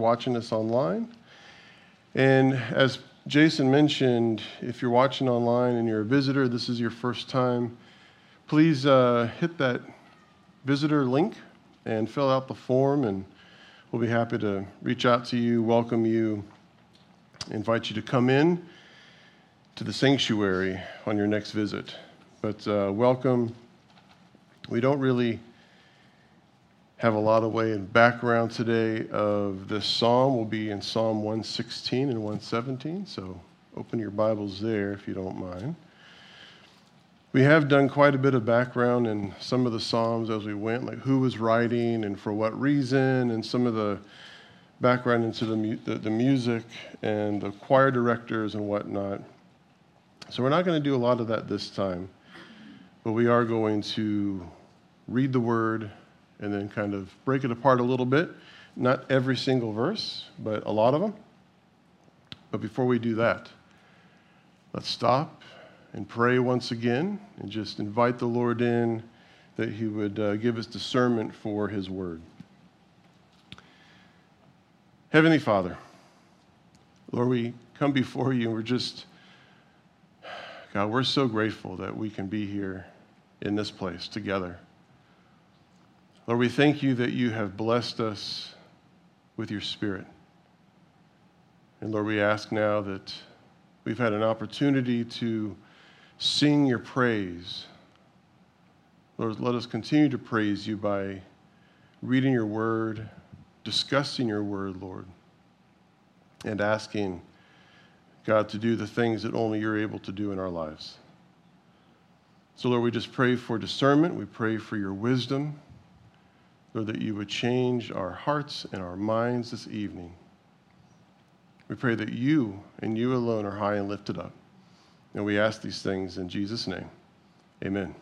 watching us online. And as Jason mentioned, if you're watching online and you're a visitor, this is your first time, please uh, hit that visitor link and fill out the form, and we'll be happy to reach out to you, welcome you, invite you to come in to the sanctuary on your next visit. But uh, welcome. We don't really have a lot of way and background today of this psalm. We'll be in Psalm 116 and 117, so open your Bibles there if you don't mind. We have done quite a bit of background in some of the psalms as we went, like who was writing and for what reason, and some of the background into the, the, the music and the choir directors and whatnot. So we're not going to do a lot of that this time, but we are going to read the word and then kind of break it apart a little bit. Not every single verse, but a lot of them. But before we do that, let's stop and pray once again and just invite the Lord in that He would uh, give us discernment for His word. Heavenly Father, Lord, we come before you and we're just, God, we're so grateful that we can be here in this place together. Lord, we thank you that you have blessed us with your Spirit. And Lord, we ask now that we've had an opportunity to sing your praise. Lord, let us continue to praise you by reading your word, discussing your word, Lord, and asking God to do the things that only you're able to do in our lives. So, Lord, we just pray for discernment. We pray for your wisdom. Lord, that you would change our hearts and our minds this evening. We pray that you and you alone are high and lifted up. And we ask these things in Jesus' name. Amen.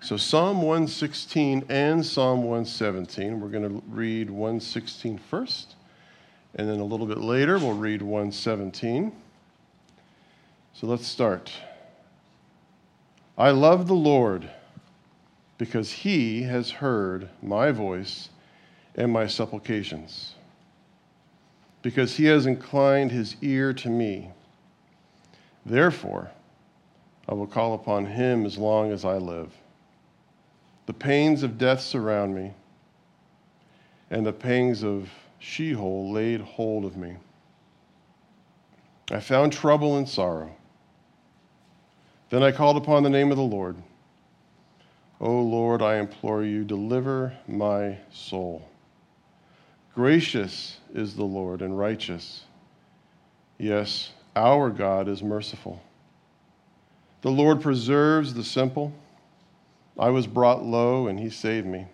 So, Psalm 116 and Psalm 117, we're going to read 116 first, and then a little bit later, we'll read 117. So, let's start. I love the Lord because he has heard my voice and my supplications, because he has inclined his ear to me. Therefore, I will call upon him as long as I live. The pains of death surround me, and the pangs of Sheol laid hold of me. I found trouble and sorrow. Then I called upon the name of the Lord. O Lord, I implore you, deliver my soul. Gracious is the Lord and righteous. Yes, our God is merciful. The Lord preserves the simple. I was brought low, and he saved me.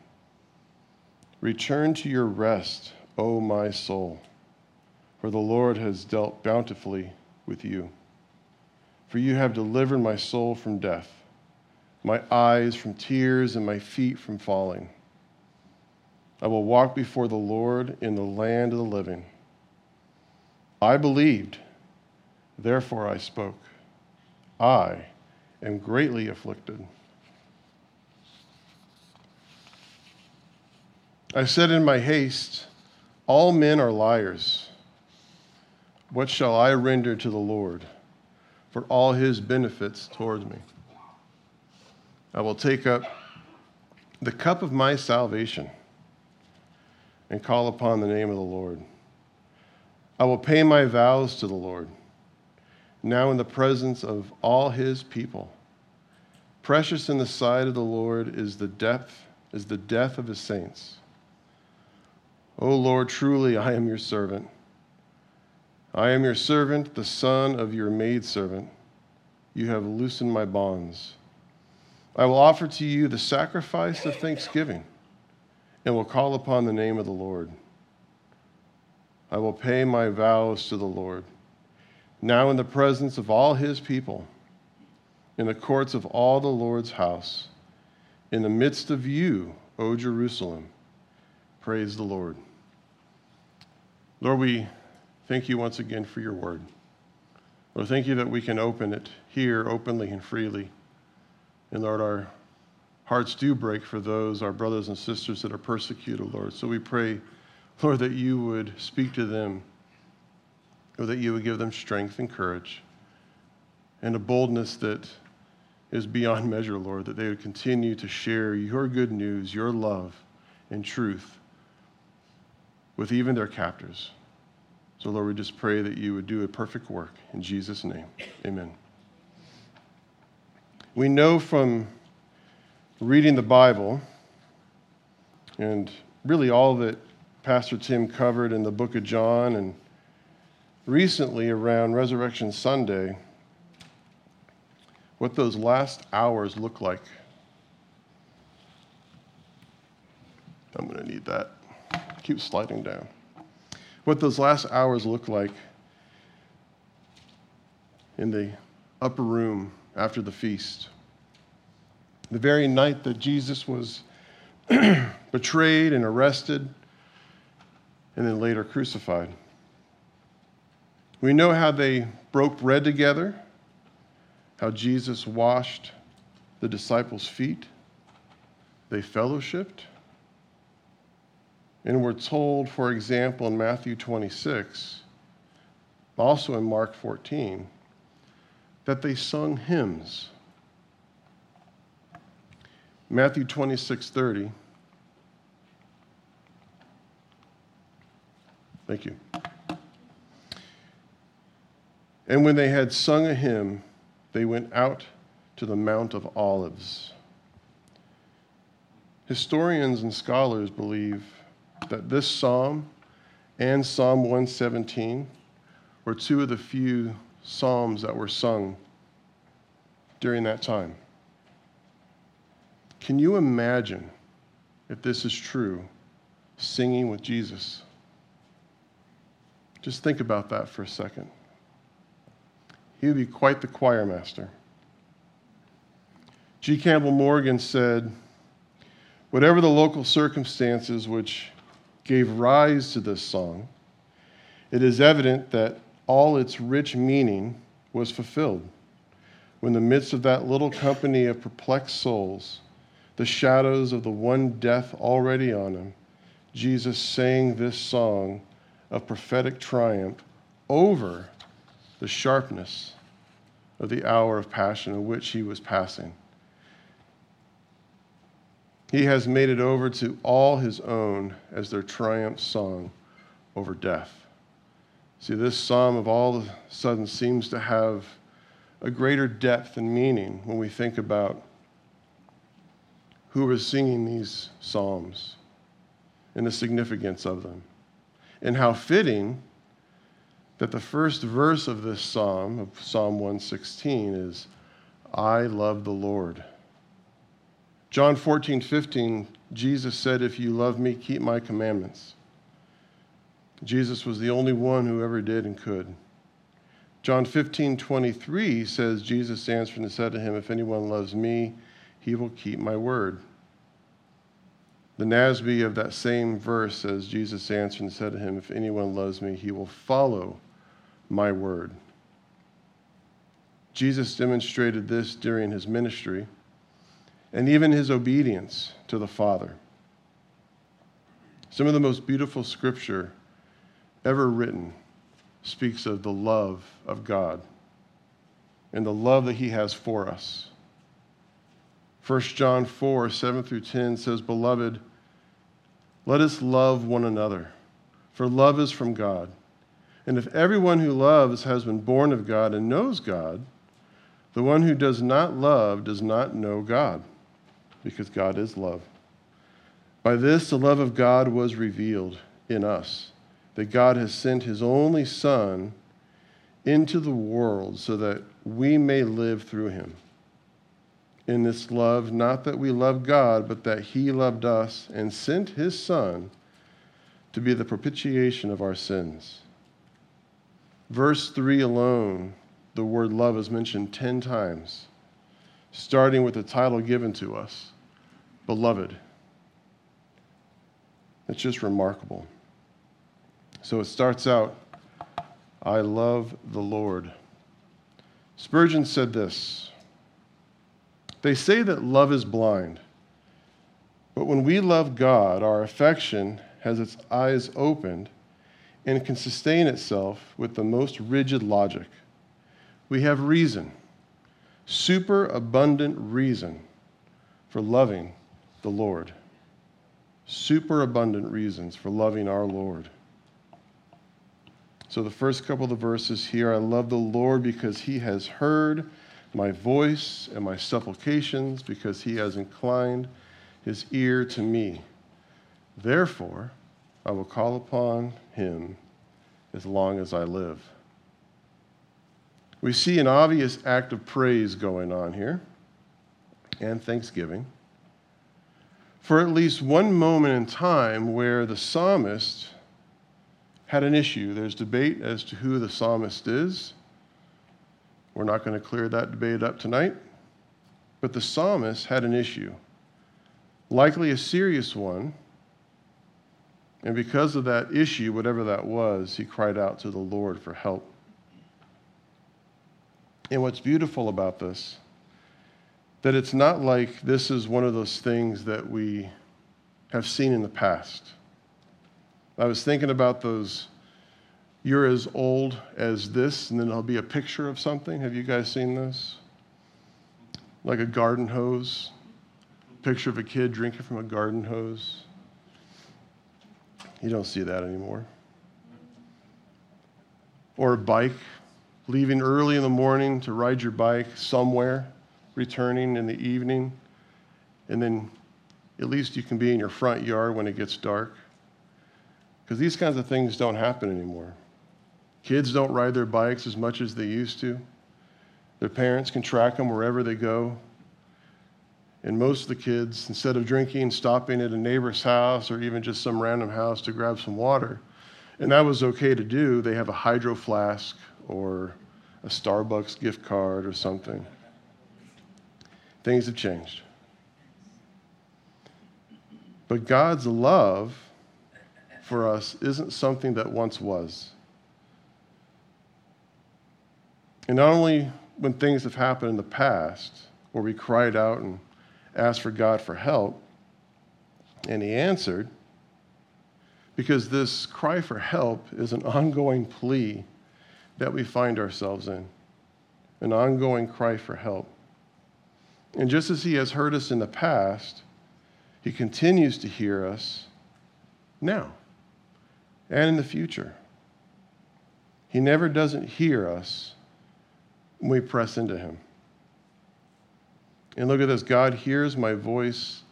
Return to your rest, O my soul, for the Lord has dealt bountifully with you. For you have delivered my soul from death my eyes from tears and my feet from falling. I will walk before the Lord in the land of the living. I believed, therefore I spoke. I am greatly afflicted. I said in my haste, All men are liars. What shall I render to the Lord for all his benefits towards me? I will take up the cup of my salvation and call upon the name of the Lord. I will pay my vows to the Lord, now in the presence of all his people. Precious in the sight of the Lord is the depth, is the death of his saints. O Lord, truly I am your servant. I am your servant, the son of your maidservant. You have loosened my bonds. I will offer to you the sacrifice of thanksgiving and will call upon the name of the Lord. I will pay my vows to the Lord, now in the presence of all his people, in the courts of all the Lord's house, in the midst of you, O Jerusalem. Praise the Lord. Lord, we thank you once again for your word. Lord, thank you that we can open it here openly and freely. And Lord, our hearts do break for those, our brothers and sisters that are persecuted, Lord. So we pray Lord, that you would speak to them, or that you would give them strength and courage and a boldness that is beyond measure, Lord, that they would continue to share your good news, your love, and truth with even their captors. So, Lord, we just pray that you would do a perfect work. In Jesus' name, amen. We know from reading the Bible and really all that Pastor Tim covered in the book of John and recently around Resurrection Sunday what those last hours look like. I'm going to need that. Keep sliding down. What those last hours look like in the upper room after the feast. The very night that Jesus was betrayed and arrested and then later crucified. We know how they broke bread together how Jesus washed the disciples' feet, they fellowshipped. And we're told, for example, in Matthew 26, also in Mark 14, that they sung hymns. Matthew 26, 30. Thank you. And when they had sung a hymn, they went out to the Mount of Olives. Historians and scholars believe that this psalm and Psalm 117 were two of the few psalms that were sung during that time. Can you imagine, if this is true, singing with Jesus? Just think about that for a second he would be quite the choir master. G. Campbell Morgan said, Whatever the local circumstances which gave rise to this song, it is evident that all its rich meaning was fulfilled when, the midst of that little company of perplexed souls, the shadows of the one death already on him, Jesus sang this song of prophetic triumph over the sharpness of the hour of passion in which he was passing. He has made it over to all his own as their triumph song over death. See, this psalm of all of a sudden seems to have a greater depth and meaning when we think about who was singing these psalms and the significance of them, and how fitting that the first verse of this psalm, of Psalm 116, is I love the Lord. John 14, 15, Jesus said, If you love me, keep my commandments. Jesus was the only one who ever did and could. John 15, 23 says, Jesus answered and said to him, If anyone loves me, he will keep my word. The NASB of that same verse says, Jesus answered and said to him, If anyone loves me, he will follow my word. Jesus demonstrated this during his ministry and even his obedience to the Father. Some of the most beautiful scripture ever written speaks of the love of God and the love that he has for us. 1 John 4 7 through 10 says, Beloved, let us love one another, for love is from God. And if everyone who loves has been born of God and knows God, the one who does not love does not know God, because God is love. By this, the love of God was revealed in us, that God has sent his only Son into the world so that we may live through him. In this love, not that we love God, but that he loved us and sent his Son to be the propitiation of our sins. Verse 3 alone, the word love is mentioned 10 times, starting with the title given to us Beloved. It's just remarkable. So it starts out I love the Lord. Spurgeon said this They say that love is blind, but when we love God, our affection has its eyes opened and can sustain itself with the most rigid logic. We have reason, superabundant reason, for loving the Lord. Superabundant reasons for loving our Lord. So, the first couple of the verses here I love the Lord because he has heard my voice and my supplications, because he has inclined his ear to me. Therefore, I will call upon him as long as I live. We see an obvious act of praise going on here and thanksgiving for at least one moment in time where the psalmist had an issue. There's debate as to who the psalmist is. We're not going to clear that debate up tonight. But the psalmist had an issue, likely a serious one. And because of that issue, whatever that was, he cried out to the Lord for help. And what's beautiful about this, that it's not like this is one of those things that we have seen in the past. I was thinking about those, you're as old as this, and then there'll be a picture of something. Have you guys seen this? Like a garden hose, picture of a kid drinking from a garden hose. You don't see that anymore. Or a bike, leaving early in the morning to ride your bike somewhere, returning in the evening, and then at least you can be in your front yard when it gets dark. Because these kinds of things don't happen anymore. Kids don't ride their bikes as much as they used to. Their parents can track them wherever they go. And most of the kids, instead of drinking, stopping at a neighbor's house or even just some random house to grab some water, and that was okay to do, they have a hydro flask or a Starbucks gift card or something. Things have changed. But God's love for us isn't something that once was. And not only when things have happened in the past, where we cried out and asked for God for help, and He answered, because this cry for help is an ongoing plea that we find ourselves in, an ongoing cry for help. And just as He has heard us in the past, He continues to hear us now and in the future. He never doesn't hear us when we press into Him. And look at this God hears my voice.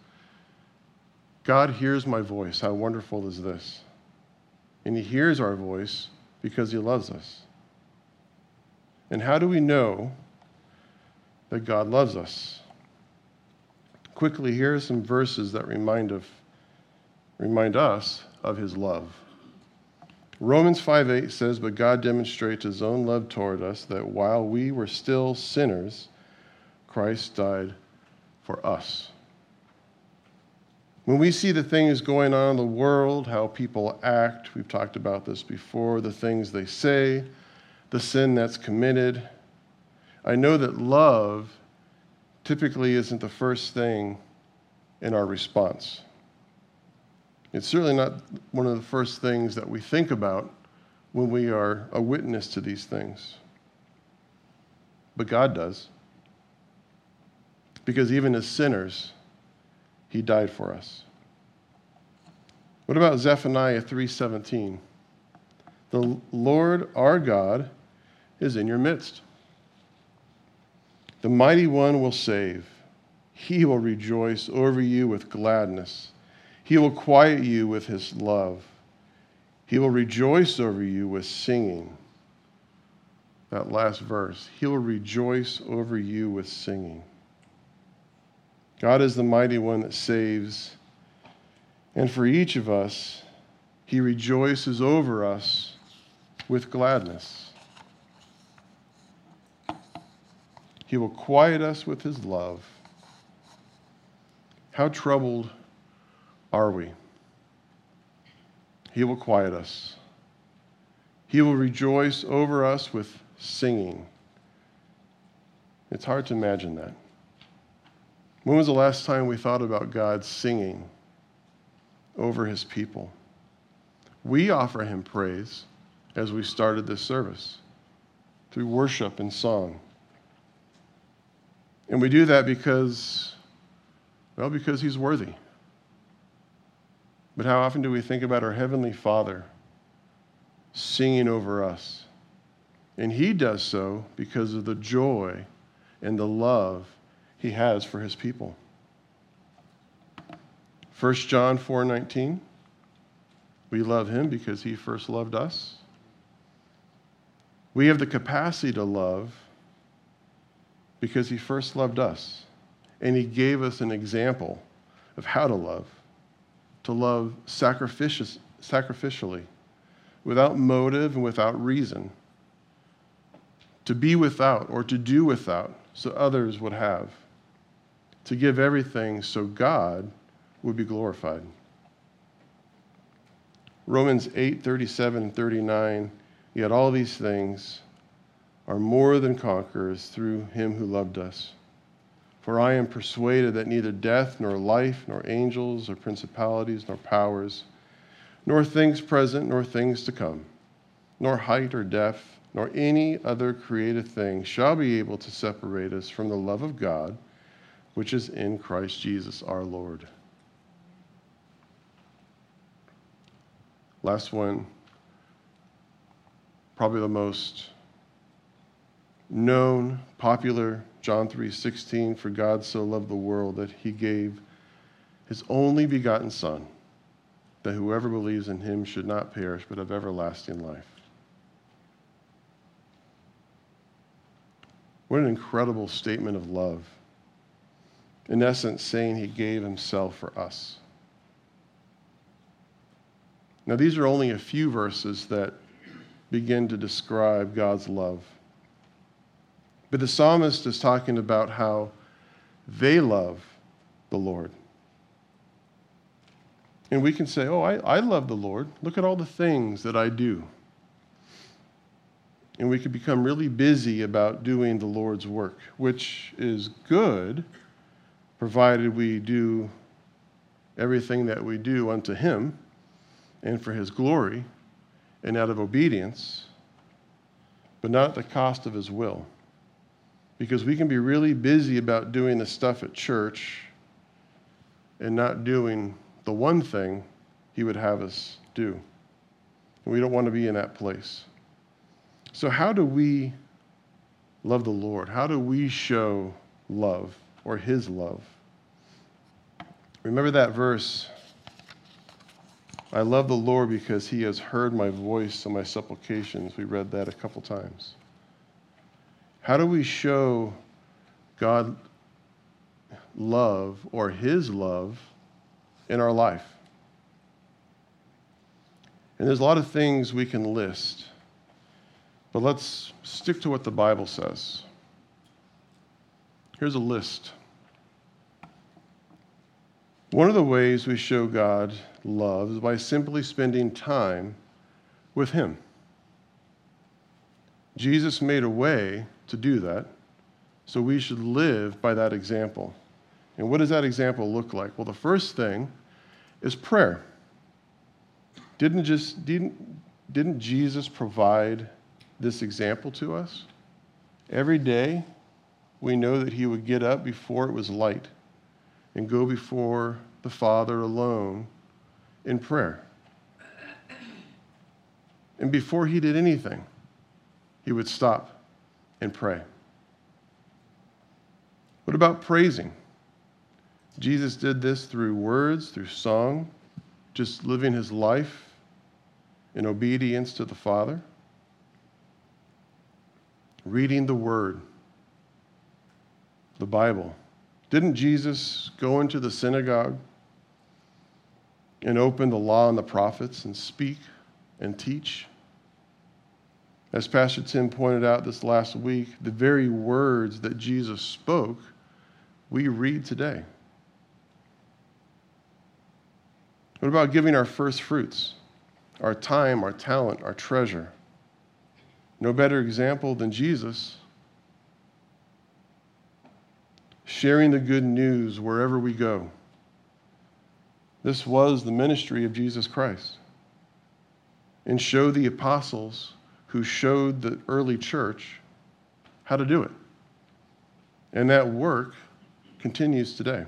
God hears my voice. How wonderful is this? And He hears our voice because He loves us. And how do we know that God loves us? Quickly, here are some verses that remind, of, remind us of His love. Romans 5 8 says, But God demonstrates His own love toward us, that while we were still sinners, Christ died for us. When we see the things going on in the world, how people act, we've talked about this before, the things they say, the sin that's committed, I know that love typically isn't the first thing in our response. It's certainly not one of the first things that we think about when we are a witness to these things. But God does because even as sinners, he died for us. What about Zephaniah 3:17? The Lord our God is in your midst. The mighty one will save. He will rejoice over you with gladness. He will quiet you with his love. He will rejoice over you with singing. That last verse. He will rejoice over you with singing. God is the mighty one that saves. And for each of us, he rejoices over us with gladness. He will quiet us with his love. How troubled are we? He will quiet us. He will rejoice over us with singing. It's hard to imagine that. When was the last time we thought about God singing over his people? We offer him praise as we started this service through worship and song. And we do that because, well, because he's worthy. But how often do we think about our Heavenly Father singing over us? And he does so because of the joy and the love he has for his people. 1 John 4:19 We love him because he first loved us. We have the capacity to love because he first loved us and he gave us an example of how to love, to love sacrificially, without motive and without reason, to be without or to do without so others would have, to give everything so God would be glorified. Romans 8 37 and 39 Yet all these things are more than conquerors through him who loved us. For I am persuaded that neither death, nor life, nor angels, or principalities, nor powers, nor things present, nor things to come, nor height or depth, nor any other created thing shall be able to separate us from the love of God, which is in Christ Jesus our Lord. Last one probably the most known, popular John 3:16 for God so loved the world that he gave his only begotten son that whoever believes in him should not perish but have everlasting life. What an incredible statement of love. In essence, saying he gave himself for us. Now, these are only a few verses that begin to describe God's love. But the psalmist is talking about how they love the Lord. And we can say, Oh, I, I love the Lord. Look at all the things that I do. And we could become really busy about doing the Lord's work, which is good, provided we do everything that we do unto Him and for His glory and out of obedience, but not at the cost of his will. Because we can be really busy about doing the stuff at church and not doing the one thing he would have us do. And we don't want to be in that place. So, how do we love the Lord? How do we show love or his love? Remember that verse I love the Lord because he has heard my voice and my supplications. We read that a couple times. How do we show God love or his love in our life? And there's a lot of things we can list, but let's stick to what the Bible says. Here's a list. One of the ways we show God love is by simply spending time with Him. Jesus made a way to do that, so we should live by that example. And what does that example look like? Well, the first thing is prayer. Didn't, just, didn't, didn't Jesus provide this example to us? Every day, we know that he would get up before it was light and go before the Father alone in prayer. And before he did anything, he would stop and pray. What about praising? Jesus did this through words, through song, just living his life in obedience to the Father. Reading the Word, the Bible. Didn't Jesus go into the synagogue and open the law and the prophets and speak and teach. As Pastor Tim pointed out this last week, the very words that Jesus spoke, we read today. What about giving our first fruits, our time, our talent, our treasure? No better example than Jesus. Sharing the good news wherever we go this was the ministry of Jesus Christ. and show the apostles who showed the early church how to do it. And that work continues today.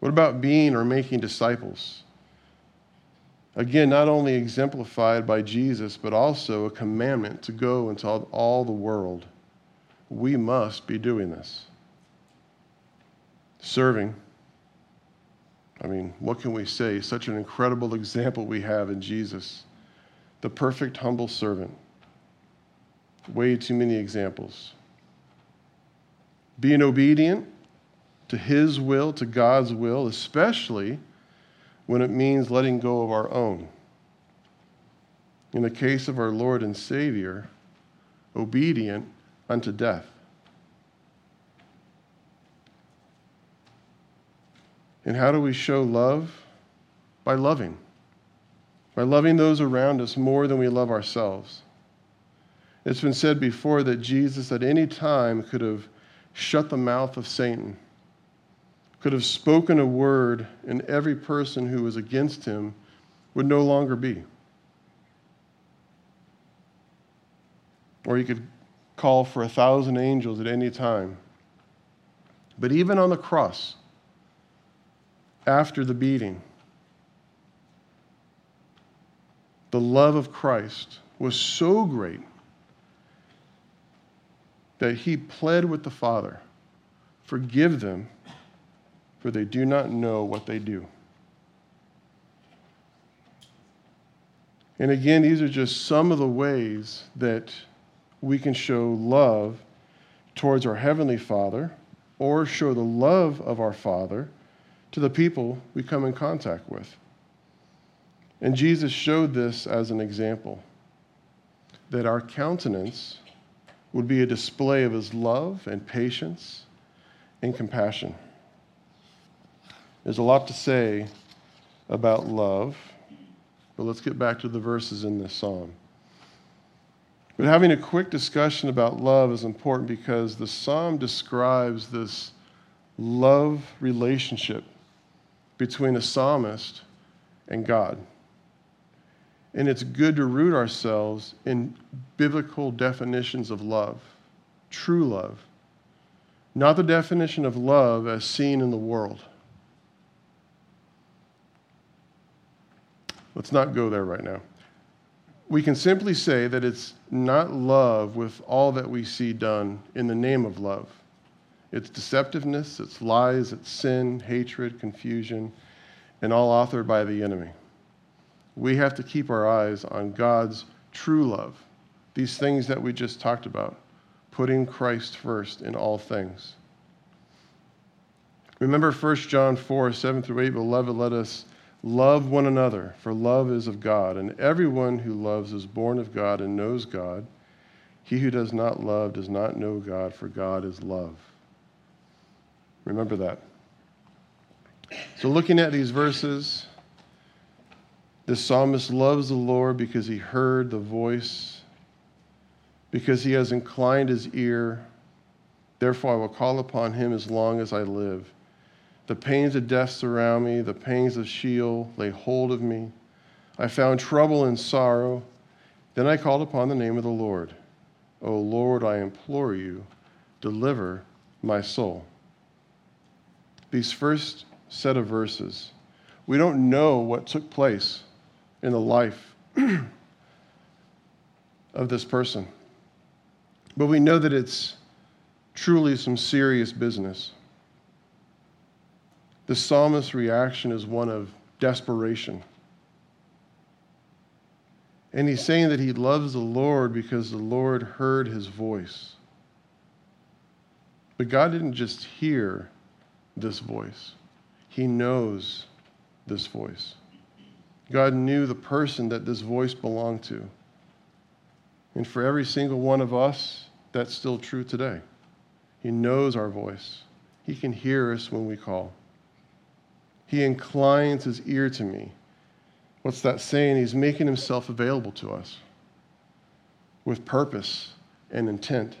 What about being or making disciples? Again, not only exemplified by Jesus, but also a commandment to go into all the world. We must be doing this. Serving. I mean, what can we say? Such an incredible example we have in Jesus, the perfect, humble servant. Way too many examples. Being obedient to His will, to God's will, especially when it means letting go of our own. In the case of our Lord and Savior, obedient unto death. And how do we show love? By loving. By loving those around us more than we love ourselves. It's been said before that Jesus at any time could have shut the mouth of Satan could have spoken a word, and every person who was against him would no longer be. Or he could call for a thousand angels at any time. But even on the cross, after the beating, the love of Christ was so great that he pled with the Father, Forgive them for they do not know what they do. And again, these are just some of the ways that we can show love towards our Heavenly Father or show the love of our Father to the people we come in contact with. And Jesus showed this as an example that our countenance would be a display of his love and patience and compassion. There's a lot to say about love, but let's get back to the verses in this psalm. But having a quick discussion about love is important because the psalm describes this love relationship between a psalmist and God. And it's good to root ourselves in biblical definitions of love, true love, not the definition of love as seen in the world. Let's not go there right now. We can simply say that it's not love with all that we see done in the name of love. It's deceptiveness, it's lies, it's sin, hatred, confusion, and all authored by the enemy. We have to keep our eyes on God's true love, these things that we just talked about, putting Christ first in all things. Remember 1 John 4 7 through 8, beloved, let us Love one another, for love is of God, and everyone who loves is born of God and knows God. He who does not love does not know God, for God is love. Remember that. So, looking at these verses, the psalmist loves the Lord because he heard the voice, because he has inclined his ear. Therefore, I will call upon him as long as I live. The pains of death surround me, the pains of Sheol lay hold of me. I found trouble and sorrow. Then I called upon the name of the Lord. O Lord, I implore you, deliver my soul. These first set of verses, we don't know what took place in the life of this person, but we know that it's truly some serious business. The psalmist's reaction is one of desperation. And he's saying that he loves the Lord because the Lord heard his voice. But God didn't just hear this voice, He knows this voice. God knew the person that this voice belonged to. And for every single one of us, that's still true today. He knows our voice, He can hear us when we call. He inclines his ear to me. What's that saying? He's making himself available to us with purpose and intent.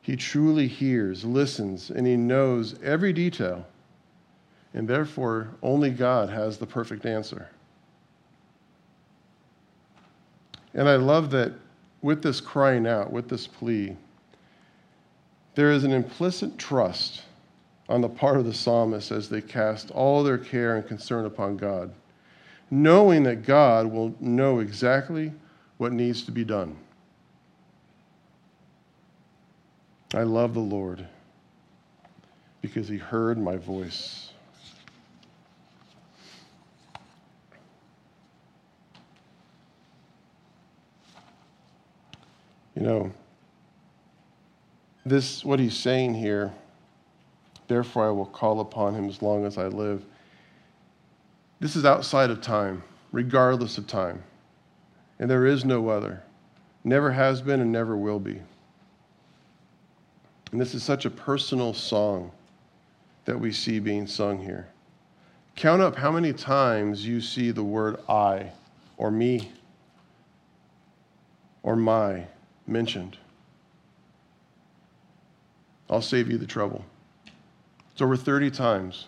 He truly hears, listens, and he knows every detail. And therefore, only God has the perfect answer. And I love that with this crying out, with this plea, there is an implicit trust on the part of the psalmist as they cast all their care and concern upon God, knowing that God will know exactly what needs to be done. I love the Lord because he heard my voice. You know, this, what he's saying here, therefore I will call upon him as long as I live. This is outside of time, regardless of time. And there is no other. Never has been and never will be. And this is such a personal song that we see being sung here. Count up how many times you see the word I or me or my mentioned. I'll save you the trouble. It's over 30 times.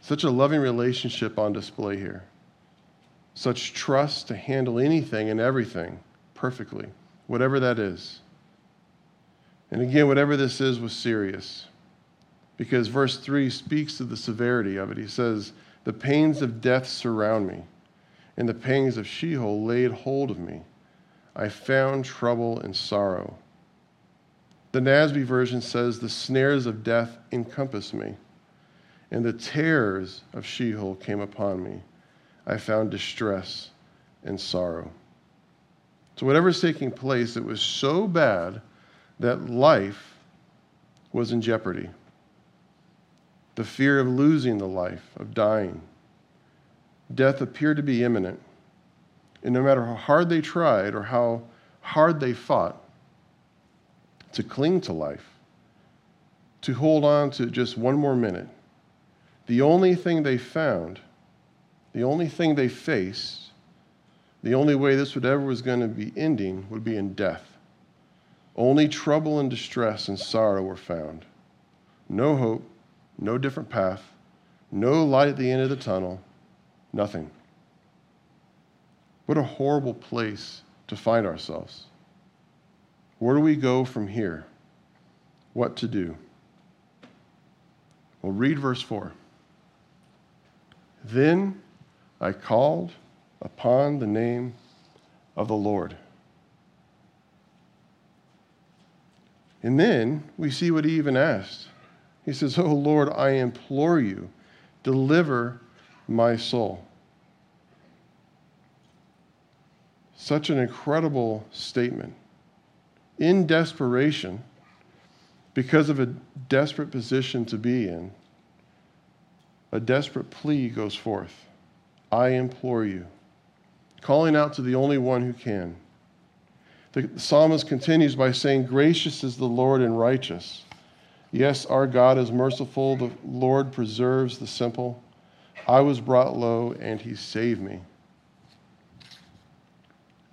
Such a loving relationship on display here. Such trust to handle anything and everything perfectly, whatever that is. And again, whatever this is was serious. Because verse 3 speaks to the severity of it. He says, The pains of death surround me, and the pangs of Sheol laid hold of me. I found trouble and sorrow. The NASB version says, The snares of death encompassed me, and the terrors of Sheol came upon me. I found distress and sorrow. So, whatever whatever's taking place, it was so bad that life was in jeopardy. The fear of losing the life, of dying. Death appeared to be imminent. And no matter how hard they tried or how hard they fought to cling to life, to hold on to just one more minute, the only thing they found, the only thing they faced, the only way this would ever was going to be ending would be in death. Only trouble and distress and sorrow were found. No hope, no different path, no light at the end of the tunnel, nothing. What a horrible place to find ourselves. Where do we go from here? What to do? Well, read verse 4. Then I called upon the name of the Lord. And then we see what he even asked. He says, Oh Lord, I implore you, deliver my soul. Such an incredible statement. In desperation, because of a desperate position to be in, a desperate plea goes forth I implore you, calling out to the only one who can. The psalmist continues by saying, Gracious is the Lord and righteous. Yes, our God is merciful. The Lord preserves the simple. I was brought low, and he saved me.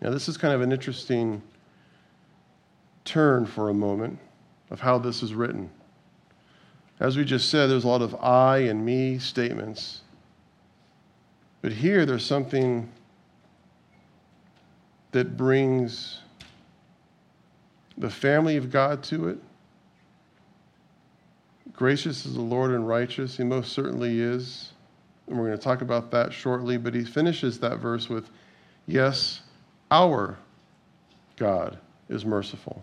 Now, this is kind of an interesting turn for a moment of how this is written. As we just said, there's a lot of I and me statements. But here, there's something that brings the family of God to it. Gracious is the Lord and righteous. He most certainly is. And we're going to talk about that shortly. But he finishes that verse with, Yes, our God is merciful.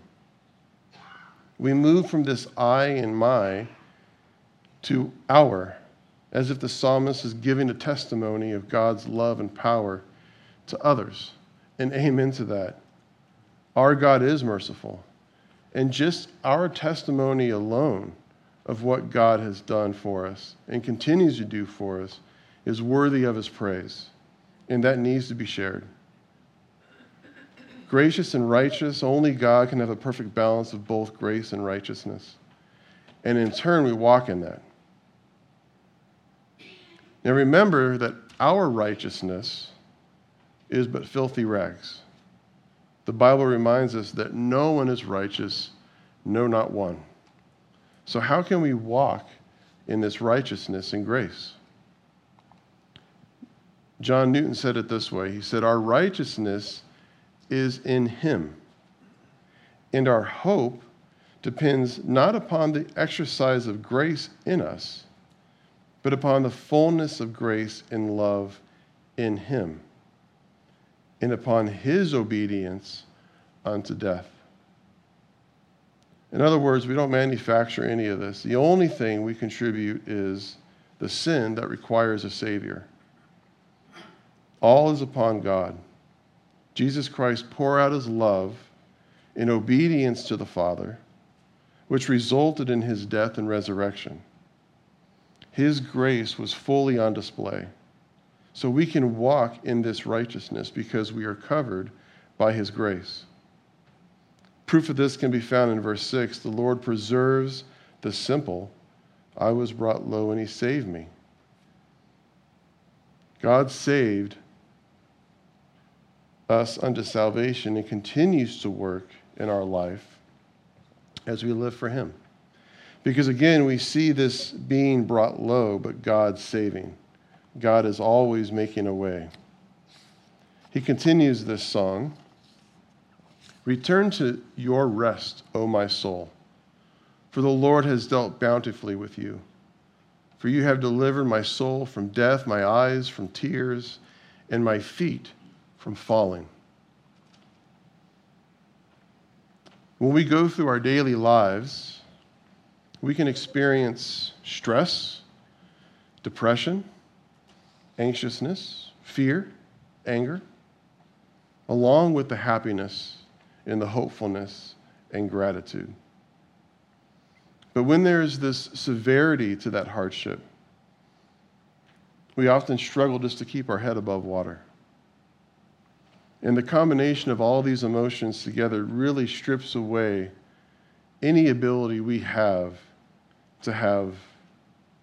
We move from this I and my to our, as if the psalmist is giving a testimony of God's love and power to others. And amen to that. Our God is merciful. And just our testimony alone of what God has done for us and continues to do for us is worthy of his praise. And that needs to be shared gracious and righteous, only God can have a perfect balance of both grace and righteousness. And in turn, we walk in that. Now remember that our righteousness is but filthy rags. The Bible reminds us that no one is righteous, no, not one. So, how can we walk in this righteousness and grace? John Newton said it this way He said, Our righteousness is in Him, and our hope depends not upon the exercise of grace in us, but upon the fullness of grace and love in Him, and upon His obedience unto death. In other words, we don't manufacture any of this. The only thing we contribute is the sin that requires a Savior. All is upon God. Jesus Christ poured out his love in obedience to the Father, which resulted in his death and resurrection. His grace was fully on display. So we can walk in this righteousness because we are covered by his grace. Proof of this can be found in verse 6 The Lord preserves the simple. I was brought low and he saved me. God saved us unto salvation and continues to work in our life as we live for him. Because again, we see this being brought low, but God saving. God is always making a way. He continues this song Return to your rest, O my soul, for the Lord has dealt bountifully with you. For you have delivered my soul from death, my eyes from tears, and my feet from falling. When we go through our daily lives, we can experience stress, depression, anxiousness, fear, anger, along with the happiness and the hopefulness and gratitude. But when there is this severity to that hardship, we often struggle just to keep our head above water. And the combination of all these emotions together really strips away any ability we have to have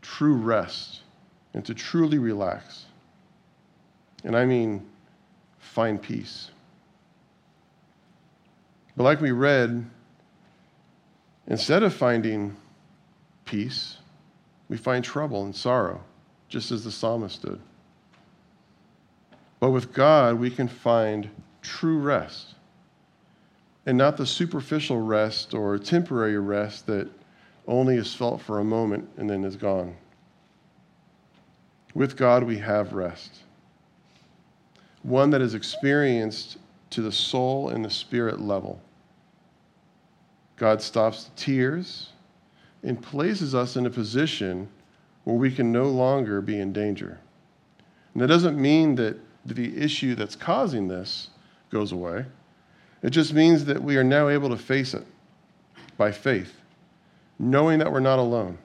true rest and to truly relax. And I mean, find peace. But like we read, instead of finding peace, we find trouble and sorrow, just as the psalmist did. But with God, we can find true rest and not the superficial rest or temporary rest that only is felt for a moment and then is gone. With God, we have rest, one that is experienced to the soul and the spirit level. God stops the tears and places us in a position where we can no longer be in danger. And that doesn't mean that the issue that's causing this goes away. It just means that we are now able to face it by faith, knowing that we're not alone.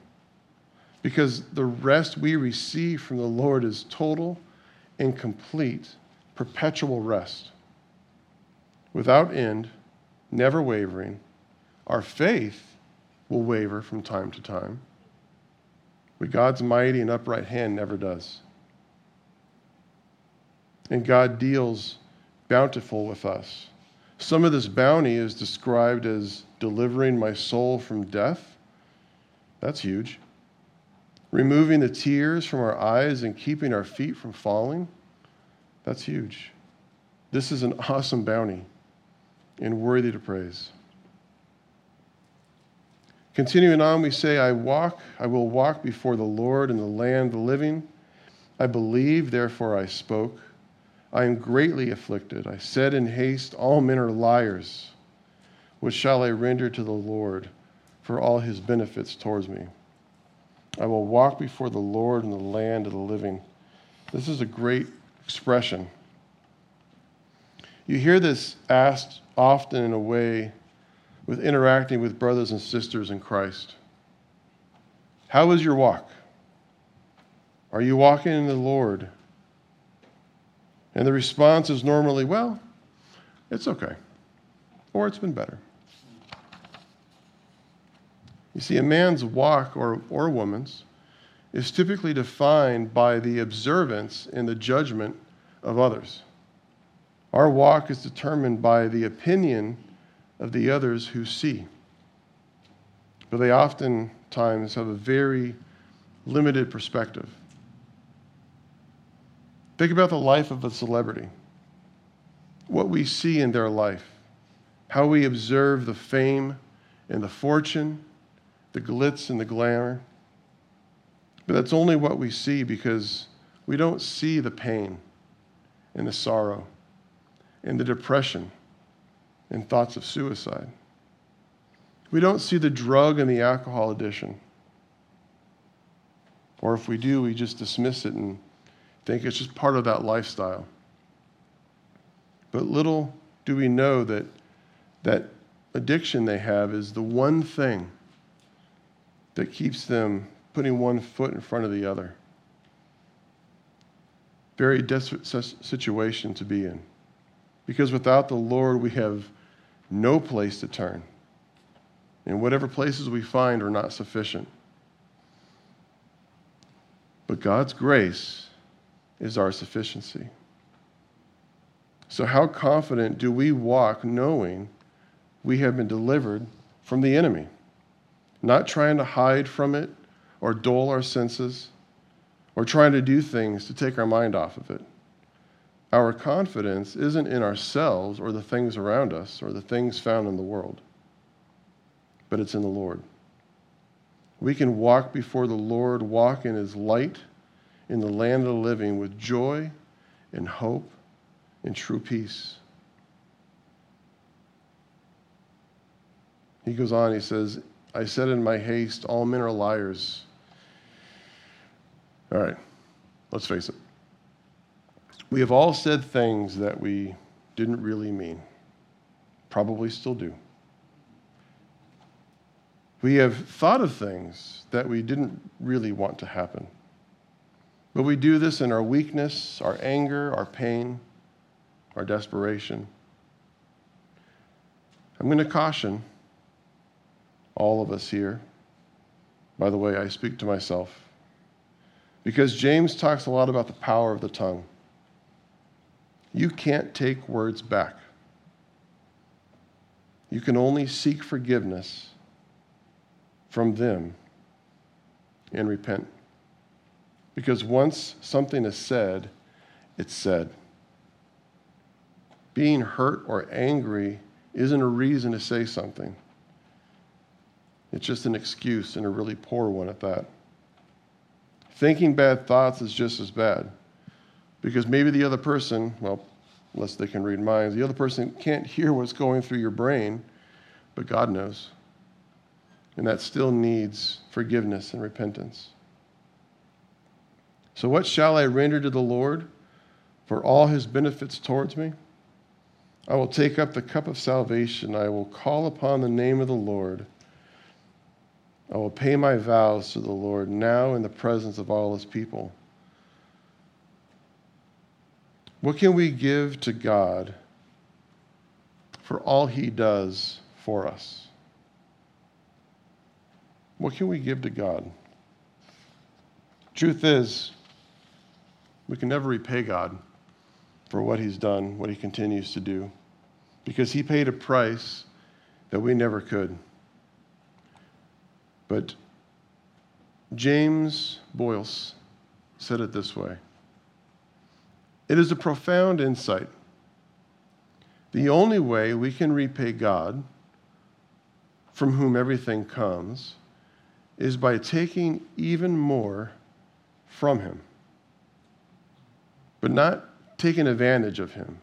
Because the rest we receive from the Lord is total and complete, perpetual rest, without end, never wavering, our faith will waver from time to time, but God's mighty and upright hand never does. And God deals bountiful with us. Some of this bounty is described as delivering my soul from death. That's huge. Removing the tears from our eyes and keeping our feet from falling. That's huge. This is an awesome bounty and worthy to praise. Continuing on, we say, I walk, I will walk before the Lord in the land of the living. I believe, therefore I spoke. I am greatly afflicted. I said in haste, All men are liars. What shall I render to the Lord for all his benefits towards me? I will walk before the Lord in the land of the living. This is a great expression. You hear this asked often in a way with interacting with brothers and sisters in Christ. How is your walk? Are you walking in the Lord? And the response is normally, well, it's okay, or it's been better. You see, a man's walk or, or woman's is typically defined by the observance and the judgment of others. Our walk is determined by the opinion of the others who see. But they oftentimes have a very limited perspective. Think about the life of a celebrity, what we see in their life, how we observe the fame and the fortune, the glitz and the glamour. But that's only what we see because we don't see the pain and the sorrow and the depression and thoughts of suicide. We don't see the drug and the alcohol addiction. Or if we do, we just dismiss it and think it's just part of that lifestyle. But little do we know that that addiction they have is the one thing that keeps them putting one foot in front of the other. Very desperate situation to be in. Because without the Lord, we have no place to turn. And whatever places we find are not sufficient. But God's grace is our sufficiency. So, how confident do we walk knowing we have been delivered from the enemy? Not trying to hide from it or dull our senses or trying to do things to take our mind off of it. Our confidence isn't in ourselves or the things around us or the things found in the world, but it's in the Lord. We can walk before the Lord, walk in His light in the land of the living with joy and hope and true peace. He goes on, he says, I said in my haste, all men are liars. All right, let's face it. We have all said things that we didn't really mean, probably still do. We have thought of things that we didn't really want to happen. But we do this in our weakness, our anger, our pain, our desperation. I'm going to caution all of us here. By the way, I speak to myself. Because James talks a lot about the power of the tongue. You can't take words back. You can only seek forgiveness from them and repent. Because once something is said, it's said. Being hurt or angry isn't a reason to say something. It's just an excuse and a really poor one at that. Thinking bad thoughts is just as bad because maybe the other person, well, unless they can read minds, the other person can't hear what's going through your brain, but God knows. And that still needs forgiveness and repentance. So, what shall I render to the Lord for all his benefits towards me? I will take up the cup of salvation. I will call upon the name of the Lord. I will pay my vows to the Lord now in the presence of all his people. What can we give to God for all he does for us? What can we give to God? Truth is, we can never repay God for what he's done, what he continues to do, because he paid a price that we never could. But James Boice said it this way It is a profound insight. The only way we can repay God, from whom everything comes, is by taking even more from Him. But not taking advantage of Him,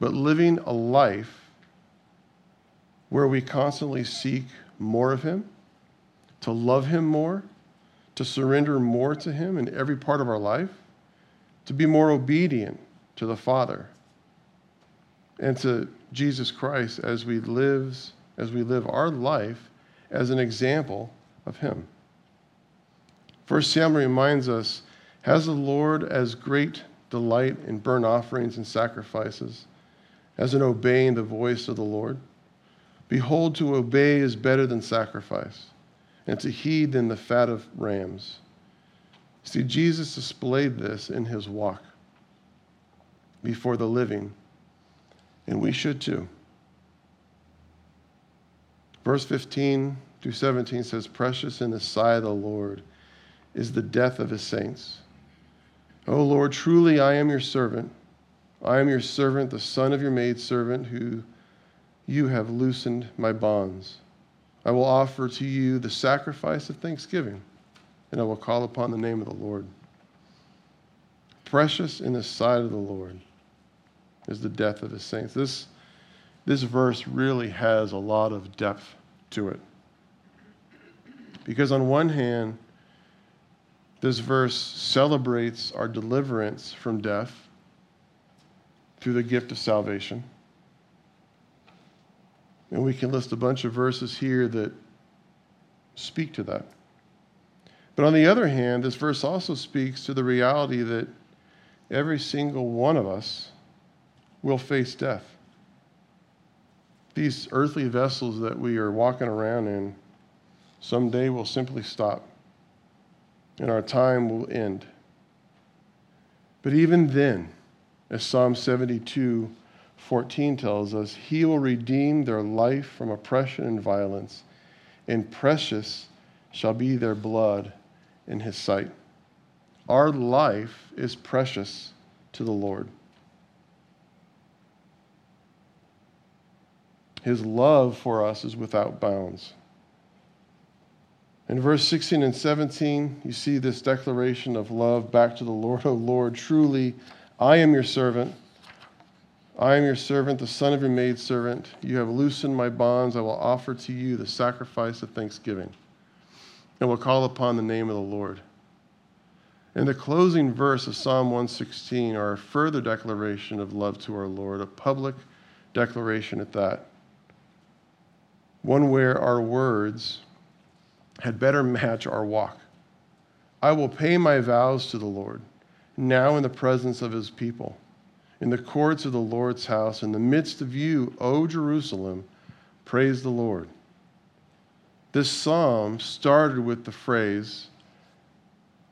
but living a life where we constantly seek more of Him to love Him more, to surrender more to Him in every part of our life, to be more obedient to the Father and to Jesus Christ as we live, as we live our life as an example of Him. First Samuel reminds us, has the Lord as great delight in burnt offerings and sacrifices as in obeying the voice of the Lord? Behold, to obey is better than sacrifice and to heed than the fat of rams. See, Jesus displayed this in his walk before the living, and we should too. Verse 15 through 17 says, Precious in the sight of the Lord is the death of his saints. O Lord, truly I am your servant. I am your servant, the son of your maidservant, who you have loosened my bonds. I will offer to you the sacrifice of thanksgiving, and I will call upon the name of the Lord. Precious in the sight of the Lord is the death of his saints. This, this verse really has a lot of depth to it. Because, on one hand, this verse celebrates our deliverance from death through the gift of salvation. And we can list a bunch of verses here that speak to that. But on the other hand, this verse also speaks to the reality that every single one of us will face death. These earthly vessels that we are walking around in someday will simply stop and our time will end. But even then, as Psalm 72 14 tells us, He will redeem their life from oppression and violence, and precious shall be their blood in His sight. Our life is precious to the Lord. His love for us is without bounds. In verse 16 and 17, you see this declaration of love back to the Lord. Oh Lord, truly, I am your servant. I am your servant, the son of your maidservant. You have loosened my bonds. I will offer to you the sacrifice of thanksgiving and will call upon the name of the Lord. In the closing verse of Psalm 116 are a further declaration of love to our Lord, a public declaration at that. One where our words had better match our walk. I will pay my vows to the Lord, now in the presence of his people, in the courts of the Lord's house, in the midst of you, O Jerusalem, praise the Lord. This psalm started with the phrase,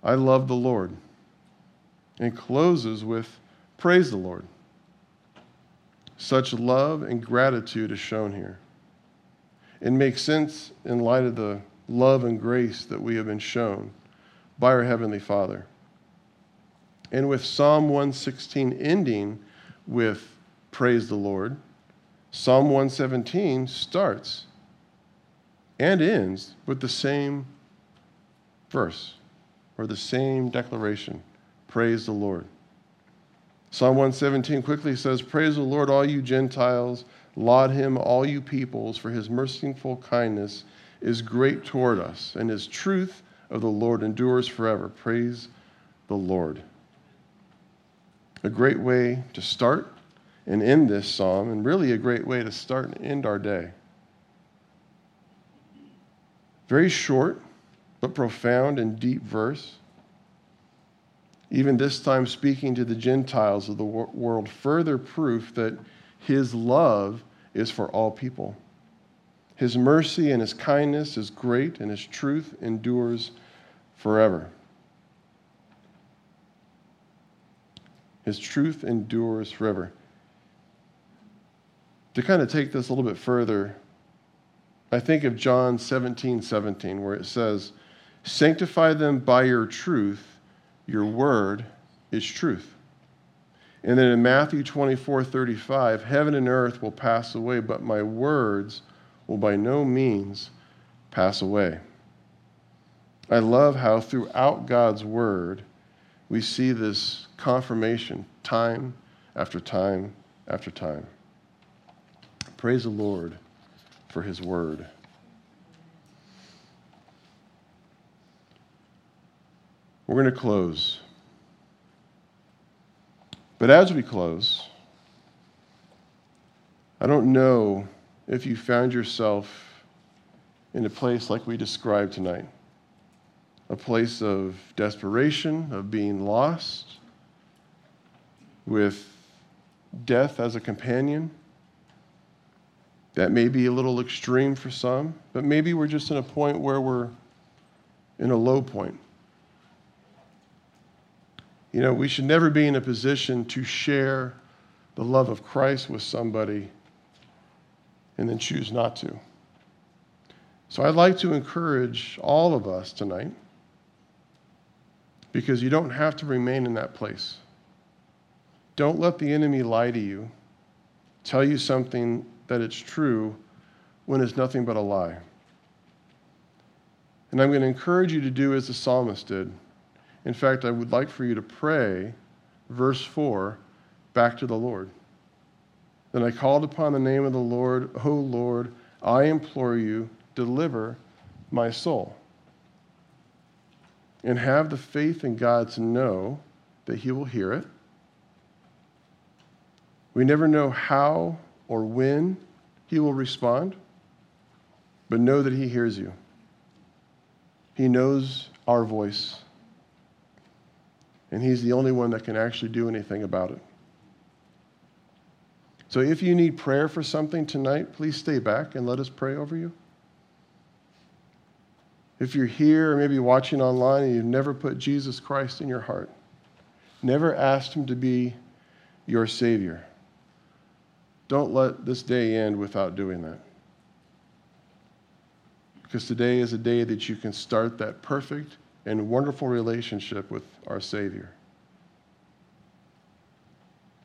I love the Lord, and closes with, Praise the Lord. Such love and gratitude is shown here. It makes sense in light of the love and grace that we have been shown by our Heavenly Father. And with Psalm 116 ending with Praise the Lord, Psalm 117 starts and ends with the same verse or the same declaration Praise the Lord. Psalm 117 quickly says, Praise the Lord, all you Gentiles. Laud him, all you peoples, for his merciful kindness is great toward us, and his truth of the Lord endures forever. Praise the Lord. A great way to start and end this psalm, and really a great way to start and end our day. Very short, but profound and deep verse. Even this time, speaking to the Gentiles of the world, further proof that his love is for all people. His mercy and his kindness is great, and his truth endures forever. His truth endures forever. To kind of take this a little bit further, I think of John 17 17, where it says, Sanctify them by your truth, your word is truth. And then in Matthew 24 35, heaven and earth will pass away, but my words will by no means pass away. I love how throughout God's word we see this confirmation time after time after time. Praise the Lord for his word. We're going to close. But as we close, I don't know if you found yourself in a place like we described tonight a place of desperation, of being lost, with death as a companion. That may be a little extreme for some, but maybe we're just in a point where we're in a low point. You know, we should never be in a position to share the love of Christ with somebody and then choose not to. So I'd like to encourage all of us tonight because you don't have to remain in that place. Don't let the enemy lie to you, tell you something that it's true when it's nothing but a lie. And I'm going to encourage you to do as the psalmist did. In fact, I would like for you to pray, verse 4, back to the Lord. Then I called upon the name of the Lord, O Lord, I implore you, deliver my soul. And have the faith in God to know that He will hear it. We never know how or when He will respond, but know that He hears you. He knows our voice, and He's the only one that can actually do anything about it. So if you need prayer for something tonight, please stay back and let us pray over you. If you're here or maybe watching online and you've never put Jesus Christ in your heart, never asked him to be your Savior, don't let this day end without doing that. Because today is a day that you can start that perfect and wonderful relationship with our Savior.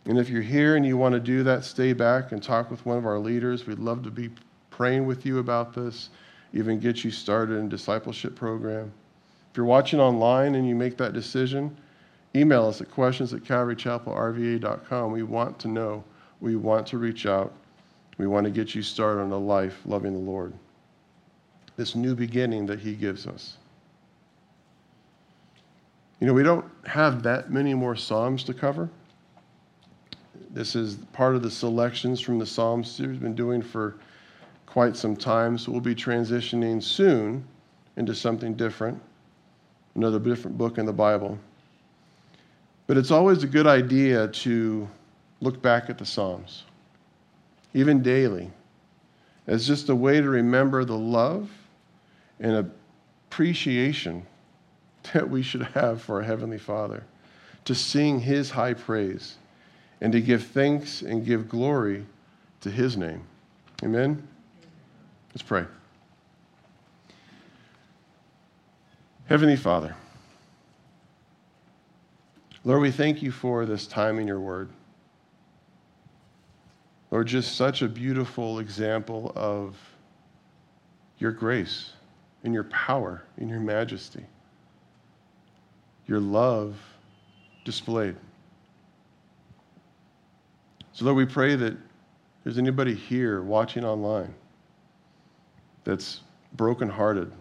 And if you're here and you want to do that, stay back and talk with one of our leaders. We'd love to be praying with you about this, even get you started in discipleship program. If you're watching online and you make that decision, email us at questions at calvarychapelrva.com. We want to know. We want to reach out. We want to get you started on a life loving the Lord. This new beginning that He gives us. You know, we don't have that many more Psalms to cover. This is part of the selections from the Psalms series we've been doing for quite some time. So we'll be transitioning soon into something different, another different book in the Bible. But it's always a good idea to look back at the Psalms, even daily, as just a way to remember the love and appreciation that we should have for our Heavenly Father, to sing His high praise and to give thanks and give glory to his name. Amen? Let's pray. Heavenly Father, Lord, we thank you for this time in your word. Lord, just such a beautiful example of your grace and your power and your majesty, your love displayed. So, Lord, we pray that there's anybody here watching online that's brokenhearted,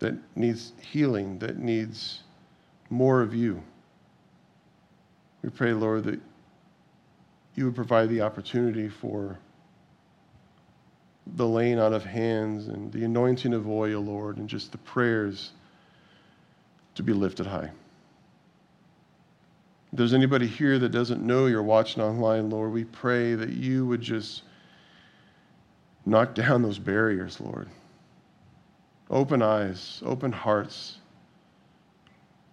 that needs healing, that needs more of you. We pray, Lord, that you would provide the opportunity for the laying out of hands and the anointing of oil, Lord, and just the prayers to be lifted high. If there's anybody here that doesn't know you're watching online, Lord, we pray that you would just knock down those barriers, Lord. Open eyes, open hearts,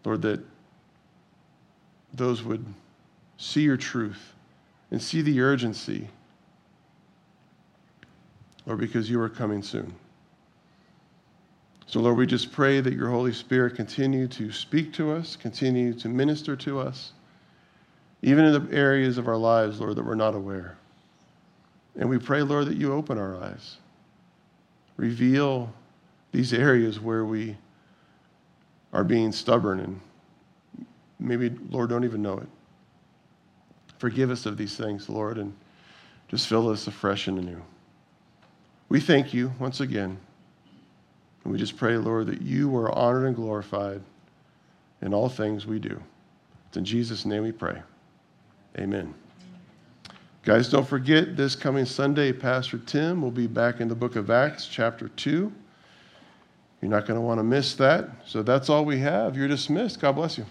Lord, that those would see your truth and see the urgency, Lord, because you are coming soon. So, Lord, we just pray that your Holy Spirit continue to speak to us, continue to minister to us even in the areas of our lives, Lord, that we're not aware. And we pray, Lord, that you open our eyes. Reveal these areas where we are being stubborn and maybe, Lord, don't even know it. Forgive us of these things, Lord, and just fill us afresh and anew. We thank you once again. And we just pray, Lord, that you are honored and glorified in all things we do. It's in Jesus' name we pray. Amen. Guys, don't forget this coming Sunday, Pastor Tim will be back in the book of Acts, chapter 2. You're not going to want to miss that. So that's all we have. You're dismissed. God bless you.